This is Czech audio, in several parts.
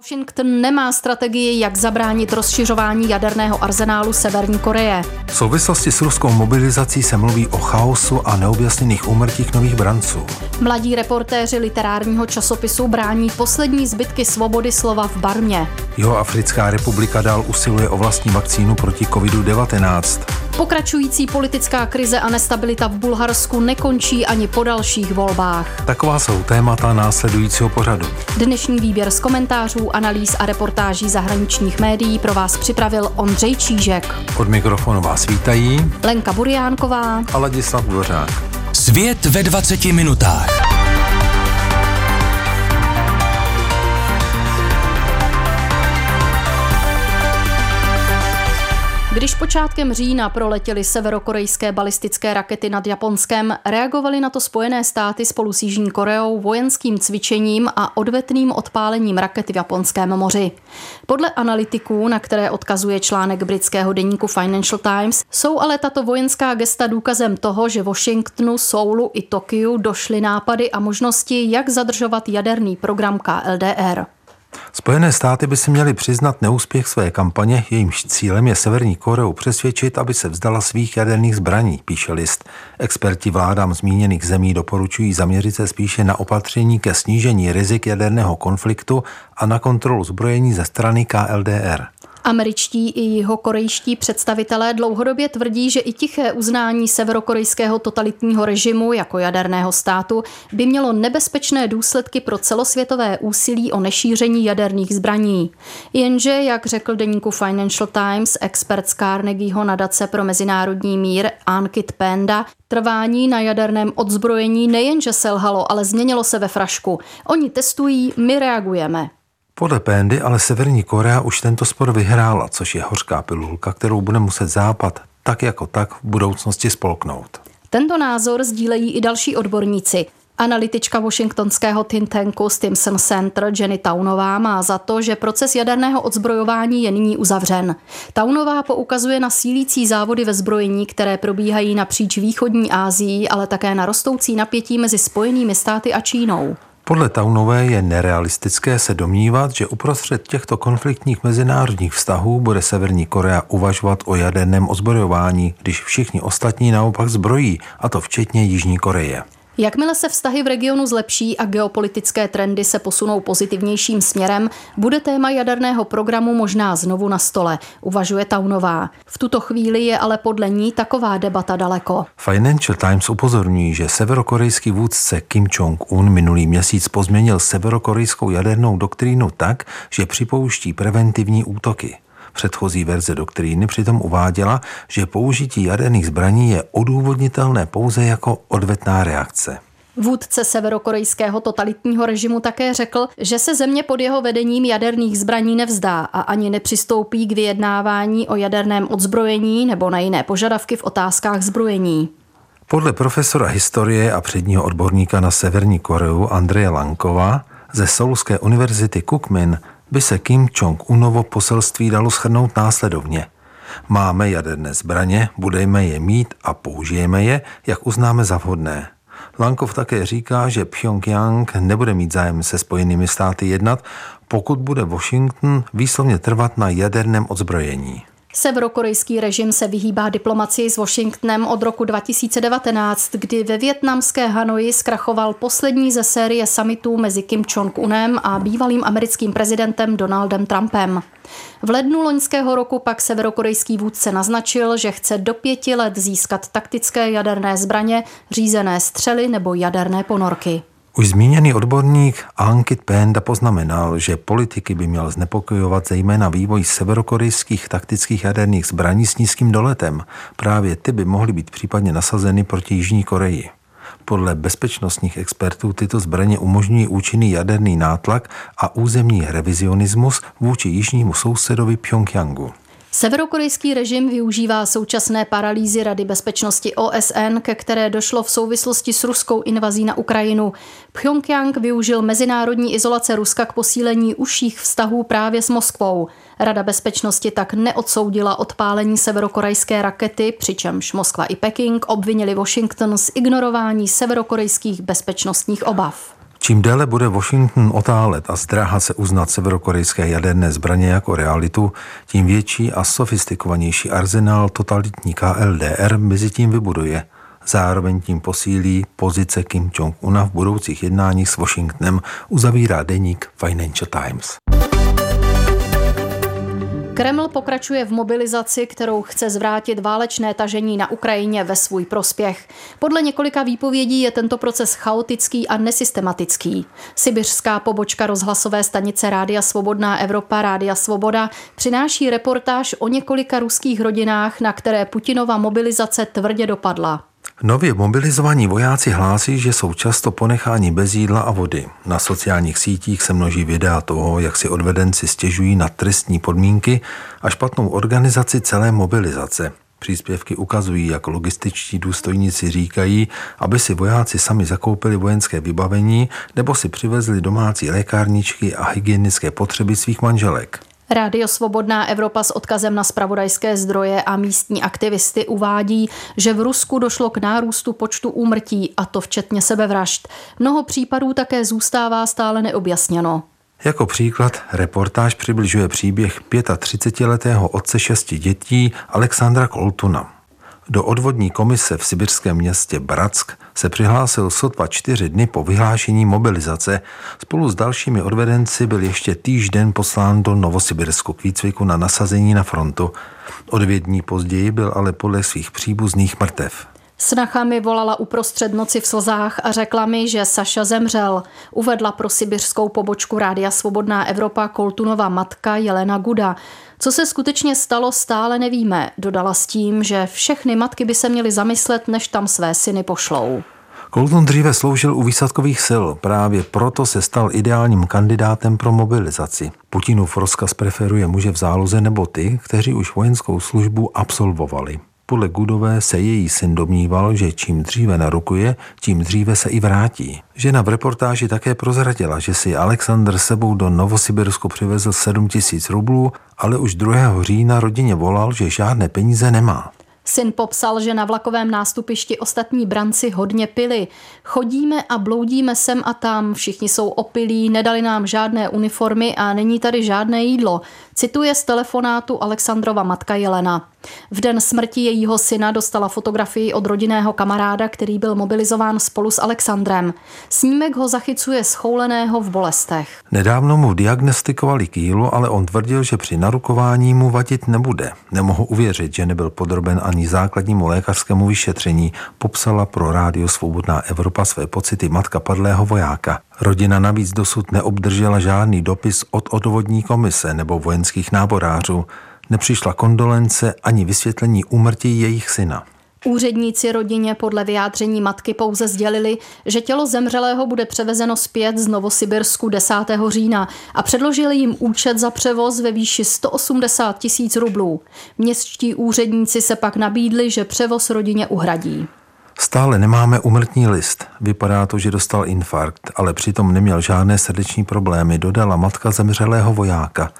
Washington nemá strategii, jak zabránit rozšiřování jaderného arzenálu Severní Koreje. V souvislosti s ruskou mobilizací se mluví o chaosu a neobjasněných úmrtích nových branců. Mladí reportéři literárního časopisu brání poslední zbytky svobody slova v Barmě. Jeho Africká republika dál usiluje o vlastní vakcínu proti COVID-19. Pokračující politická krize a nestabilita v Bulharsku nekončí ani po dalších volbách. Taková jsou témata následujícího pořadu. Dnešní výběr z komentářů, analýz a reportáží zahraničních médií pro vás připravil Ondřej Čížek. Od mikrofonu vás vítají Lenka Buriánková a Ladislav Dvořák. Svět ve 20 minutách. Když počátkem října proletěly severokorejské balistické rakety nad Japonskem, reagovaly na to Spojené státy spolu s Jižní Koreou vojenským cvičením a odvetným odpálením rakety v Japonském moři. Podle analytiků, na které odkazuje článek britského deníku Financial Times, jsou ale tato vojenská gesta důkazem toho, že Washingtonu, Soulu i Tokiu došly nápady a možnosti, jak zadržovat jaderný program KLDR. Spojené státy by si měly přiznat neúspěch své kampaně, jejímž cílem je Severní Koreu přesvědčit, aby se vzdala svých jaderných zbraní, píše list. Experti vládám zmíněných zemí doporučují zaměřit se spíše na opatření ke snížení rizik jaderného konfliktu a na kontrolu zbrojení ze strany KLDR. Američtí i jeho korejští představitelé dlouhodobě tvrdí, že i tiché uznání severokorejského totalitního režimu jako jaderného státu by mělo nebezpečné důsledky pro celosvětové úsilí o nešíření jaderných zbraní. Jenže, jak řekl deníku Financial Times, expert z Carnegieho nadace pro mezinárodní mír Ankit Penda, Trvání na jaderném odzbrojení nejenže selhalo, ale změnilo se ve frašku. Oni testují, my reagujeme. Podle Pendy ale Severní Korea už tento spor vyhrála, což je hořká pilulka, kterou bude muset Západ tak jako tak v budoucnosti spolknout. Tento názor sdílejí i další odborníci. Analytička washingtonského think tanku Stimson Center Jenny Townová má za to, že proces jaderného odzbrojování je nyní uzavřen. Townová poukazuje na sílící závody ve zbrojení, které probíhají napříč východní Ázií, ale také na rostoucí napětí mezi Spojenými státy a Čínou. Podle Taunové je nerealistické se domnívat, že uprostřed těchto konfliktních mezinárodních vztahů bude Severní Korea uvažovat o jaderném ozbrojování, když všichni ostatní naopak zbrojí, a to včetně Jižní Koreje. Jakmile se vztahy v regionu zlepší a geopolitické trendy se posunou pozitivnějším směrem, bude téma jaderného programu možná znovu na stole, uvažuje Taunová. V tuto chvíli je ale podle ní taková debata daleko. Financial Times upozorňují, že severokorejský vůdce Kim Jong-un minulý měsíc pozměnil severokorejskou jadernou doktrínu tak, že připouští preventivní útoky. Předchozí verze doktríny přitom uváděla, že použití jaderných zbraní je odůvodnitelné pouze jako odvetná reakce. Vůdce severokorejského totalitního režimu také řekl, že se země pod jeho vedením jaderných zbraní nevzdá a ani nepřistoupí k vyjednávání o jaderném odzbrojení nebo na jiné požadavky v otázkách zbrojení. Podle profesora historie a předního odborníka na Severní Koreu Andreje Lankova ze Soulské univerzity Kukmin by se Kim Jong-unovo poselství dalo schrnout následovně. Máme jaderné zbraně, budeme je mít a použijeme je, jak uznáme za vhodné. Lankov také říká, že Pyongyang nebude mít zájem se spojenými státy jednat, pokud bude Washington výslovně trvat na jaderném odzbrojení. Severokorejský režim se vyhýbá diplomacii s Washingtonem od roku 2019, kdy ve větnamské Hanoji zkrachoval poslední ze série summitů mezi Kim Jong-unem a bývalým americkým prezidentem Donaldem Trumpem. V lednu loňského roku pak severokorejský vůdce naznačil, že chce do pěti let získat taktické jaderné zbraně, řízené střely nebo jaderné ponorky. Už zmíněný odborník Ankit Penda poznamenal, že politiky by měl znepokojovat zejména vývoj severokorejských taktických jaderných zbraní s nízkým doletem. Právě ty by mohly být případně nasazeny proti Jižní Koreji. Podle bezpečnostních expertů tyto zbraně umožňují účinný jaderný nátlak a územní revizionismus vůči jižnímu sousedovi Pyongyangu. Severokorejský režim využívá současné paralýzy Rady bezpečnosti OSN, ke které došlo v souvislosti s ruskou invazí na Ukrajinu. Pyongyang využil mezinárodní izolace Ruska k posílení užších vztahů právě s Moskvou. Rada bezpečnosti tak neodsoudila odpálení severokorejské rakety, přičemž Moskva i Peking obvinili Washington z ignorování severokorejských bezpečnostních obav. Čím déle bude Washington otálet a zdráhat se uznat severokorejské jaderné zbraně jako realitu, tím větší a sofistikovanější arzenál totalitní KLDR mezi tím vybuduje. Zároveň tím posílí pozice Kim Jong-una v budoucích jednáních s Washingtonem, uzavírá deník Financial Times. Kreml pokračuje v mobilizaci, kterou chce zvrátit válečné tažení na Ukrajině ve svůj prospěch. Podle několika výpovědí je tento proces chaotický a nesystematický. Sibiřská pobočka rozhlasové stanice Rádia Svobodná Evropa Rádia Svoboda přináší reportáž o několika ruských rodinách, na které Putinova mobilizace tvrdě dopadla. Nově mobilizovaní vojáci hlásí, že jsou často ponecháni bez jídla a vody. Na sociálních sítích se množí videa toho, jak si odvedenci stěžují na trestní podmínky a špatnou organizaci celé mobilizace. Příspěvky ukazují, jak logističtí důstojníci říkají, aby si vojáci sami zakoupili vojenské vybavení nebo si přivezli domácí lékárničky a hygienické potřeby svých manželek. Rádio Svobodná Evropa s odkazem na spravodajské zdroje a místní aktivisty uvádí, že v Rusku došlo k nárůstu počtu úmrtí, a to včetně sebevražd. Mnoho případů také zůstává stále neobjasněno. Jako příklad reportáž přibližuje příběh 35-letého otce šesti dětí Alexandra Koltuna. Do odvodní komise v sibirském městě Bratsk se přihlásil sotva čtyři dny po vyhlášení mobilizace. Spolu s dalšími odvedenci byl ještě týžden poslán do Novosibirsku k výcviku na nasazení na frontu. O dvě dní později byl ale podle svých příbuzných mrtev. Snacha mi volala uprostřed noci v slzách a řekla mi, že Saša zemřel. Uvedla pro sibirskou pobočku Rádia Svobodná Evropa Koltunova matka Jelena Guda. Co se skutečně stalo, stále nevíme, dodala s tím, že všechny matky by se měly zamyslet, než tam své syny pošlou. Colton dříve sloužil u výsadkových sil, právě proto se stal ideálním kandidátem pro mobilizaci. Putinův rozkaz preferuje muže v záloze nebo ty, kteří už vojenskou službu absolvovali. Podle Gudové se její syn domníval, že čím dříve narukuje, tím dříve se i vrátí. Žena v reportáži také prozradila, že si Alexander sebou do Novosibirsku přivezl 7 tisíc rublů, ale už 2. října rodině volal, že žádné peníze nemá. Syn popsal, že na vlakovém nástupišti ostatní branci hodně pili. Chodíme a bloudíme sem a tam, všichni jsou opilí, nedali nám žádné uniformy a není tady žádné jídlo. Cituje z telefonátu Alexandrova matka Jelena. V den smrti jejího syna dostala fotografii od rodinného kamaráda, který byl mobilizován spolu s Alexandrem. Snímek ho zachycuje schouleného v bolestech. Nedávno mu diagnostikovali kýlu, ale on tvrdil, že při narukování mu vadit nebude. Nemohu uvěřit, že nebyl podroben ani základnímu lékařskému vyšetření, popsala pro rádio Svobodná Evropa své pocity matka padlého vojáka. Rodina navíc dosud neobdržela žádný dopis od odvodní komise nebo vojenských náborářů. Nepřišla kondolence ani vysvětlení úmrtí jejich syna. Úředníci rodině podle vyjádření matky pouze sdělili, že tělo zemřelého bude převezeno zpět z Novosibirsku 10. října a předložili jim účet za převoz ve výši 180 tisíc rublů. Městští úředníci se pak nabídli, že převoz rodině uhradí. Stále nemáme umrtní list. Vypadá to, že dostal infarkt, ale přitom neměl žádné srdeční problémy, dodala matka zemřelého vojáka.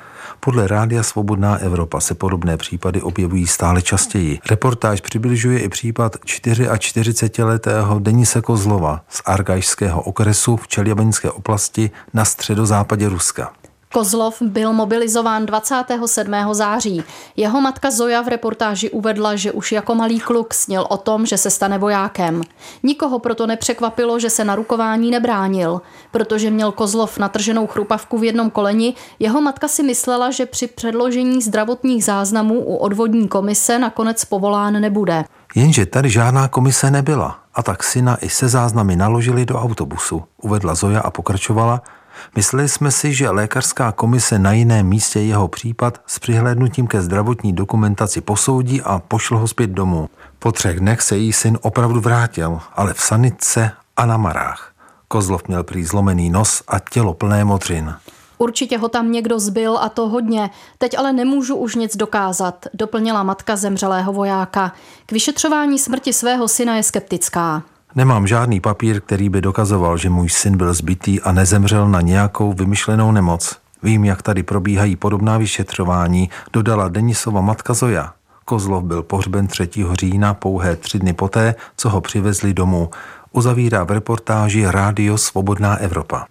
Podle Rádia Svobodná Evropa se podobné případy objevují stále častěji. Reportáž přibližuje i případ 44-letého Denise Kozlova z Argajského okresu v Čeljabenské oblasti na středozápadě Ruska. Kozlov byl mobilizován 27. září. Jeho matka Zoja v reportáži uvedla, že už jako malý kluk snil o tom, že se stane vojákem. Nikoho proto nepřekvapilo, že se na rukování nebránil. Protože měl Kozlov natrženou chrupavku v jednom koleni, jeho matka si myslela, že při předložení zdravotních záznamů u odvodní komise nakonec povolán nebude. Jenže tady žádná komise nebyla a tak syna i se záznamy naložili do autobusu, uvedla Zoja a pokračovala – Mysleli jsme si, že lékařská komise na jiném místě jeho případ s přihlédnutím ke zdravotní dokumentaci posoudí a pošlo ho zpět domů. Po třech dnech se jí syn opravdu vrátil, ale v sanitce a na marách. Kozlov měl prý zlomený nos a tělo plné modřin. Určitě ho tam někdo zbyl a to hodně. Teď ale nemůžu už nic dokázat, doplnila matka zemřelého vojáka. K vyšetřování smrti svého syna je skeptická. Nemám žádný papír, který by dokazoval, že můj syn byl zbytý a nezemřel na nějakou vymyšlenou nemoc. Vím, jak tady probíhají podobná vyšetřování, dodala Denisova matka Zoja. Kozlov byl pohřben 3. října pouhé tři dny poté, co ho přivezli domů. uzavírá v reportáži Rádio Svobodná Evropa.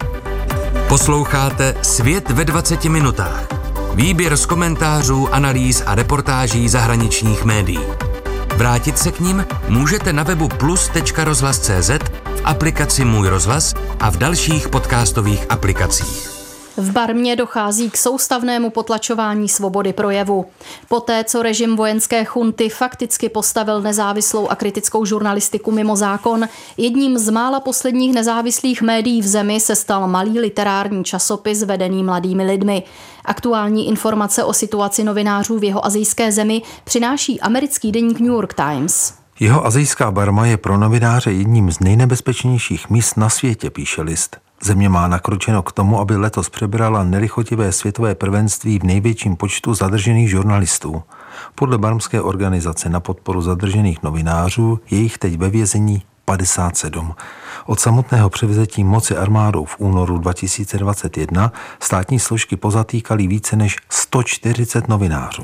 Posloucháte Svět ve 20 minutách. Výběr z komentářů, analýz a reportáží zahraničních médií. Vrátit se k ním můžete na webu plus.rozhlas.cz, v aplikaci Můj rozhlas a v dalších podcastových aplikacích. V Barmě dochází k soustavnému potlačování svobody projevu. Poté, co režim vojenské chunty fakticky postavil nezávislou a kritickou žurnalistiku mimo zákon, jedním z mála posledních nezávislých médií v zemi se stal malý literární časopis vedený mladými lidmi. Aktuální informace o situaci novinářů v jeho azijské zemi přináší americký deník New York Times. Jeho azijská Barma je pro novináře jedním z nejnebezpečnějších míst na světě, píše list. Země má nakročeno k tomu, aby letos přebrala nelichotivé světové prvenství v největším počtu zadržených žurnalistů. Podle barmské organizace na podporu zadržených novinářů je jich teď ve vězení 57. Od samotného převzetí moci armádou v únoru 2021 státní složky pozatýkaly více než 140 novinářů.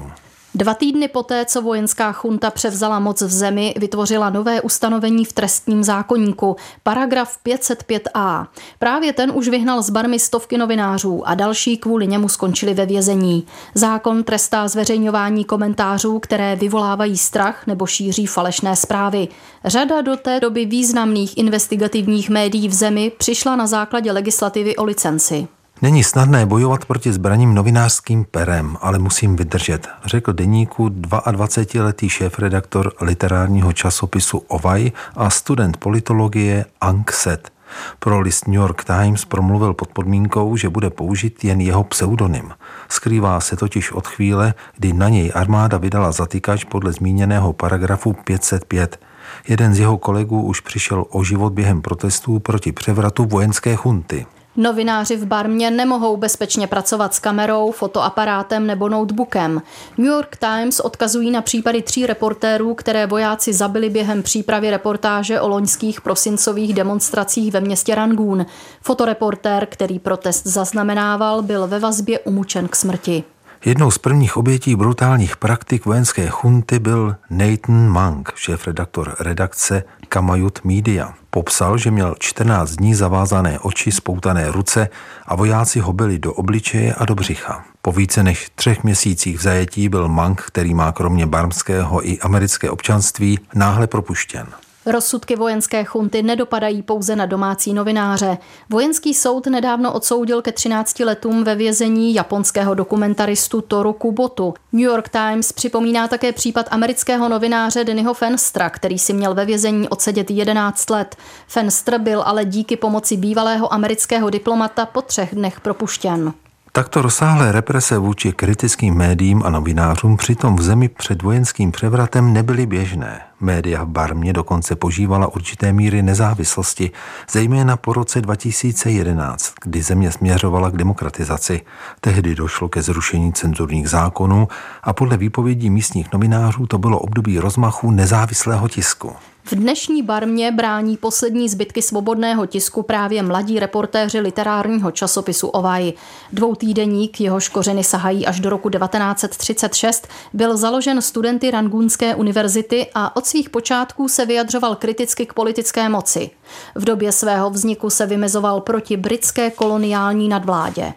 Dva týdny poté, co vojenská chunta převzala moc v zemi, vytvořila nové ustanovení v trestním zákonníku, paragraf 505a. Právě ten už vyhnal z barmy stovky novinářů a další kvůli němu skončili ve vězení. Zákon trestá zveřejňování komentářů, které vyvolávají strach nebo šíří falešné zprávy. Řada do té doby významných investigativních médií v zemi přišla na základě legislativy o licenci. Není snadné bojovat proti zbraním novinářským perem, ale musím vydržet, řekl deníku 22-letý šéf-redaktor literárního časopisu Ovaj a student politologie Ang Set. Pro list New York Times promluvil pod podmínkou, že bude použit jen jeho pseudonym. Skrývá se totiž od chvíle, kdy na něj armáda vydala zatýkač podle zmíněného paragrafu 505. Jeden z jeho kolegů už přišel o život během protestů proti převratu vojenské chunty. Novináři v Barmě nemohou bezpečně pracovat s kamerou, fotoaparátem nebo notebookem. New York Times odkazují na případy tří reportérů, které vojáci zabili během přípravy reportáže o loňských prosincových demonstracích ve městě Rangoon. Fotoreportér, který protest zaznamenával, byl ve vazbě umučen k smrti. Jednou z prvních obětí brutálních praktik vojenské chunty byl Nathan Mang, šéf-redaktor redakce Kamayut Media. Popsal, že měl 14 dní zavázané oči, spoutané ruce a vojáci ho byli do obličeje a do břicha. Po více než třech měsících v zajetí byl Mang, který má kromě barmského i americké občanství, náhle propuštěn. Rozsudky vojenské chunty nedopadají pouze na domácí novináře. Vojenský soud nedávno odsoudil ke 13 letům ve vězení japonského dokumentaristu Toru Kubotu. New York Times připomíná také případ amerického novináře Dennyho Fenstra, který si měl ve vězení odsedět 11 let. Fenster byl ale díky pomoci bývalého amerického diplomata po třech dnech propuštěn. Takto rozsáhlé represe vůči kritickým médiím a novinářům přitom v zemi před vojenským převratem nebyly běžné. Média v Barmě dokonce požívala určité míry nezávislosti, zejména po roce 2011, kdy země směřovala k demokratizaci. Tehdy došlo ke zrušení cenzurních zákonů a podle výpovědí místních novinářů to bylo období rozmachu nezávislého tisku. V dnešní barmě brání poslední zbytky svobodného tisku právě mladí reportéři literárního časopisu Ovaj. Dvoutýdeník, jehož kořeny sahají až do roku 1936, byl založen studenty Rangunské univerzity a od svých počátků se vyjadřoval kriticky k politické moci. V době svého vzniku se vymezoval proti britské koloniální nadvládě.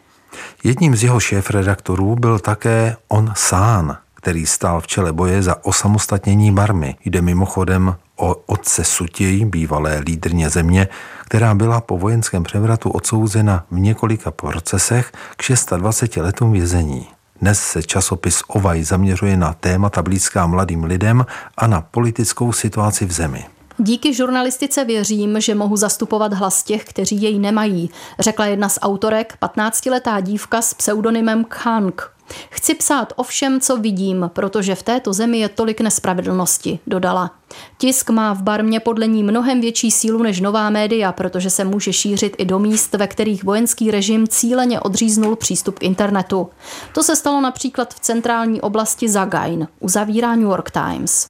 Jedním z jeho šéf-redaktorů byl také on sám, který stál v čele boje za osamostatnění Barmy. Jde mimochodem otce Sutěj, bývalé lídrně země, která byla po vojenském převratu odsouzena v několika procesech k 26 letům vězení. Dnes se časopis Ovaj zaměřuje na témata blízká mladým lidem a na politickou situaci v zemi. Díky žurnalistice věřím, že mohu zastupovat hlas těch, kteří jej nemají, řekla jedna z autorek, 15-letá dívka s pseudonymem Khank. Chci psát o všem, co vidím, protože v této zemi je tolik nespravedlnosti, dodala. Tisk má v Barmě podle ní mnohem větší sílu než nová média, protože se může šířit i do míst, ve kterých vojenský režim cíleně odříznul přístup k internetu. To se stalo například v centrální oblasti Zagain, uzavírá New York Times.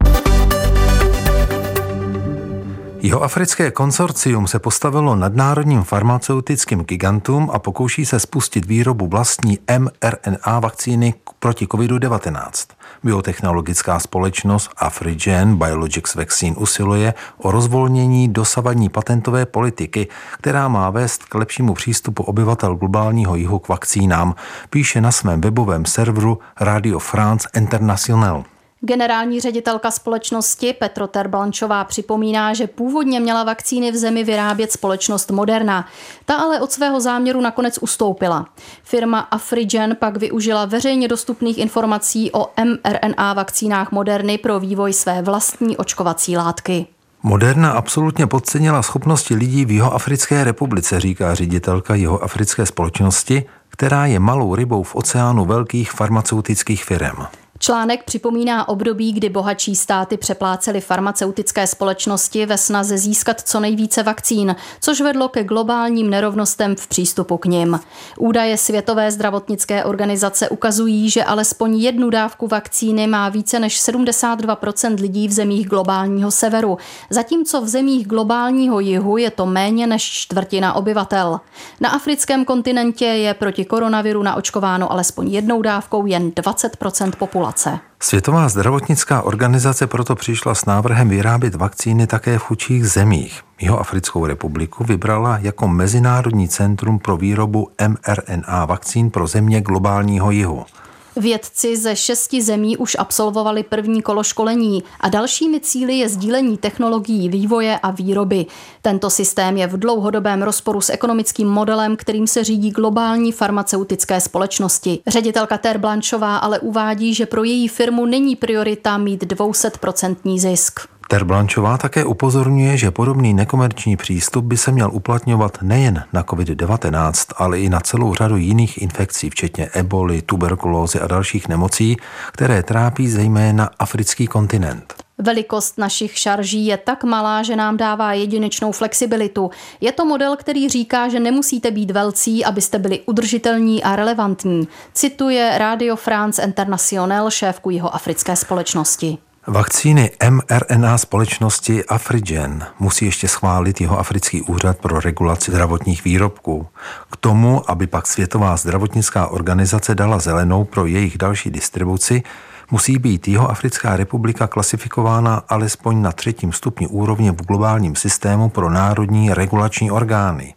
Jeho africké konsorcium se postavilo nadnárodním farmaceutickým gigantům a pokouší se spustit výrobu vlastní mRNA vakcíny proti COVID-19. Biotechnologická společnost Afrigen Biologics Vaccine usiluje o rozvolnění dosavadní patentové politiky, která má vést k lepšímu přístupu obyvatel globálního jihu k vakcínám, píše na svém webovém serveru Radio France International. Generální ředitelka společnosti Petro Terblančová připomíná, že původně měla vakcíny v zemi vyrábět společnost Moderna. Ta ale od svého záměru nakonec ustoupila. Firma Afrigen pak využila veřejně dostupných informací o mRNA vakcínách Moderny pro vývoj své vlastní očkovací látky. Moderna absolutně podcenila schopnosti lidí v Jihoafrické republice, říká ředitelka Jihoafrické společnosti, která je malou rybou v oceánu velkých farmaceutických firm. Článek připomíná období, kdy bohatší státy přeplácely farmaceutické společnosti ve snaze získat co nejvíce vakcín, což vedlo ke globálním nerovnostem v přístupu k nim. Údaje Světové zdravotnické organizace ukazují, že alespoň jednu dávku vakcíny má více než 72% lidí v zemích globálního severu, zatímco v zemích globálního jihu je to méně než čtvrtina obyvatel. Na africkém kontinentě je proti koronaviru naočkováno alespoň jednou dávkou jen 20% populace populace. Světová zdravotnická organizace proto přišla s návrhem vyrábět vakcíny také v chudších zemích. Jeho Africkou republiku vybrala jako Mezinárodní centrum pro výrobu mRNA vakcín pro země globálního jihu. Vědci ze šesti zemí už absolvovali první kolo školení a dalšími cíly je sdílení technologií vývoje a výroby. Tento systém je v dlouhodobém rozporu s ekonomickým modelem, kterým se řídí globální farmaceutické společnosti. Ředitelka Ter Blanchová ale uvádí, že pro její firmu není priorita mít 200% zisk. Terblančová také upozorňuje, že podobný nekomerční přístup by se měl uplatňovat nejen na COVID-19, ale i na celou řadu jiných infekcí, včetně eboli, tuberkulózy a dalších nemocí, které trápí zejména africký kontinent. Velikost našich šarží je tak malá, že nám dává jedinečnou flexibilitu. Je to model, který říká, že nemusíte být velcí, abyste byli udržitelní a relevantní. Cituje Radio France International šéfku jeho africké společnosti. Vakcíny mRNA společnosti Afrigen musí ještě schválit jeho africký úřad pro regulaci zdravotních výrobků. K tomu, aby pak Světová zdravotnická organizace dala zelenou pro jejich další distribuci, musí být jeho Africká republika klasifikována alespoň na třetím stupni úrovně v globálním systému pro národní regulační orgány.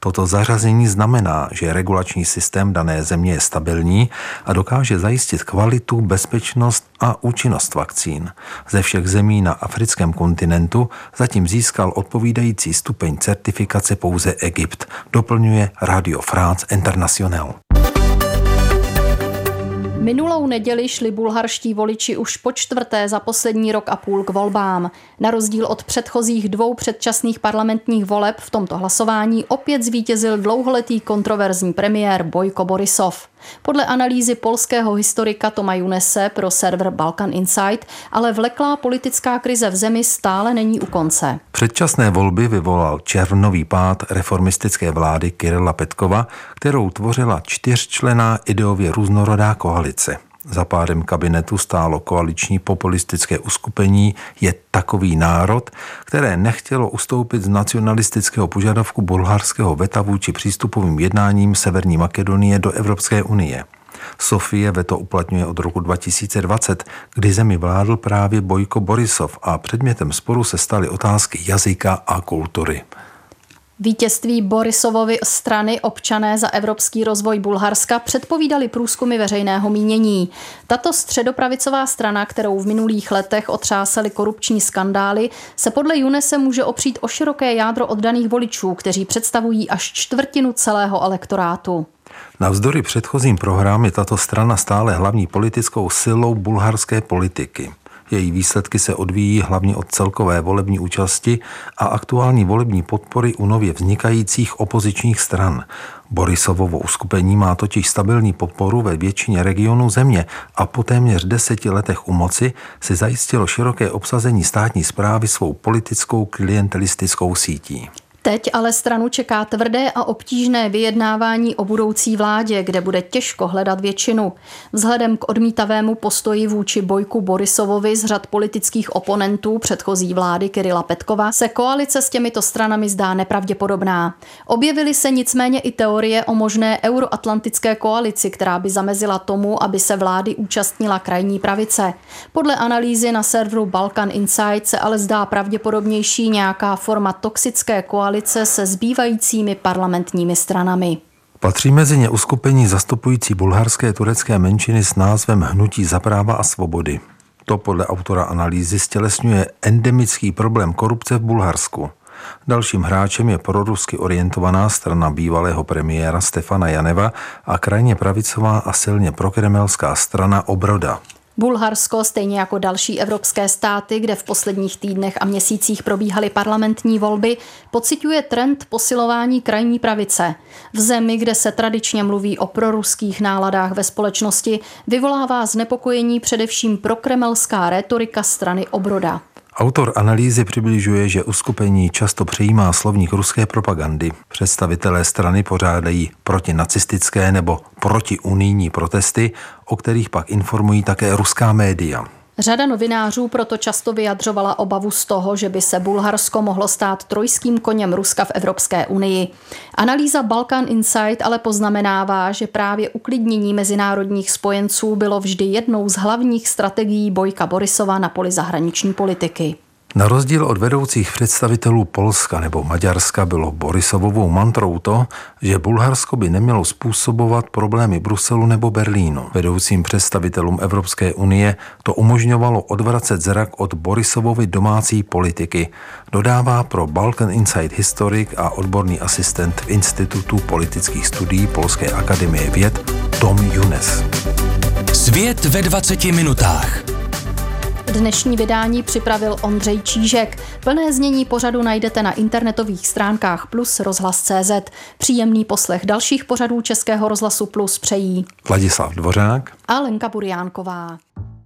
Toto zařazení znamená, že regulační systém dané země je stabilní a dokáže zajistit kvalitu, bezpečnost a účinnost vakcín. Ze všech zemí na africkém kontinentu zatím získal odpovídající stupeň certifikace pouze Egypt, doplňuje Radio France International. Minulou neděli šli bulharští voliči už po čtvrté za poslední rok a půl k volbám. Na rozdíl od předchozích dvou předčasných parlamentních voleb v tomto hlasování opět zvítězil dlouholetý kontroverzní premiér Bojko Borisov. Podle analýzy polského historika Toma Junese pro server Balkan Insight ale vleklá politická krize v zemi stále není u konce. Předčasné volby vyvolal červnový pád reformistické vlády Kirila Petkova, kterou tvořila čtyřčlená ideově různorodá koalice. Za pádem kabinetu stálo koaliční populistické uskupení Je takový národ, které nechtělo ustoupit z nacionalistického požadavku bulharského veta vůči přístupovým jednáním Severní Makedonie do Evropské unie. Sofie veto uplatňuje od roku 2020, kdy zemi vládl právě Bojko Borisov a předmětem sporu se staly otázky jazyka a kultury. Vítězství Borisovovy strany občané za evropský rozvoj Bulharska předpovídali průzkumy veřejného mínění. Tato středopravicová strana, kterou v minulých letech otřásaly korupční skandály, se podle UNESE může opřít o široké jádro oddaných voličů, kteří představují až čtvrtinu celého elektorátu. Navzdory předchozím prohrám je tato strana stále hlavní politickou silou bulharské politiky. Její výsledky se odvíjí hlavně od celkové volební účasti a aktuální volební podpory u nově vznikajících opozičních stran. Borisovovo uskupení má totiž stabilní podporu ve většině regionů země a po téměř deseti letech u moci si zajistilo široké obsazení státní zprávy svou politickou klientelistickou sítí. Teď ale stranu čeká tvrdé a obtížné vyjednávání o budoucí vládě, kde bude těžko hledat většinu. Vzhledem k odmítavému postoji vůči Bojku Borisovovi z řad politických oponentů předchozí vlády Kirila Petkova se koalice s těmito stranami zdá nepravděpodobná. Objevily se nicméně i teorie o možné euroatlantické koalici, která by zamezila tomu, aby se vlády účastnila krajní pravice. Podle analýzy na serveru Balkan Insight se ale zdá pravděpodobnější nějaká forma toxické koalice koalice se zbývajícími parlamentními stranami. Patří mezi ně uskupení zastupující bulharské turecké menšiny s názvem Hnutí za práva a svobody. To podle autora analýzy stělesňuje endemický problém korupce v Bulharsku. Dalším hráčem je prorusky orientovaná strana bývalého premiéra Stefana Janeva a krajně pravicová a silně prokremelská strana Obroda. Bulharsko, stejně jako další evropské státy, kde v posledních týdnech a měsících probíhaly parlamentní volby, pociťuje trend posilování krajní pravice. V zemi, kde se tradičně mluví o proruských náladách ve společnosti, vyvolává znepokojení především prokremelská retorika strany Obroda. Autor analýzy přibližuje, že uskupení často přejímá slovník ruské propagandy. Představitelé strany pořádají protinacistické nebo protiunijní protesty, o kterých pak informují také ruská média. Řada novinářů proto často vyjadřovala obavu z toho, že by se Bulharsko mohlo stát trojským koněm Ruska v Evropské unii. Analýza Balkan Insight ale poznamenává, že právě uklidnění mezinárodních spojenců bylo vždy jednou z hlavních strategií Bojka Borisova na poli zahraniční politiky. Na rozdíl od vedoucích představitelů Polska nebo Maďarska bylo Borisovovou mantrou to, že Bulharsko by nemělo způsobovat problémy Bruselu nebo Berlínu. Vedoucím představitelům Evropské unie to umožňovalo odvracet zrak od Borisovovy domácí politiky, dodává pro Balkan Insight historik a odborný asistent v Institutu politických studií Polské akademie věd Tom Junes. Svět ve 20 minutách. Dnešní vydání připravil Ondřej Čížek. Plné znění pořadu najdete na internetových stránkách Plus rozhlas.cz. Příjemný poslech dalších pořadů Českého rozhlasu Plus přejí Vladislav Dvořák a Lenka Buriánková.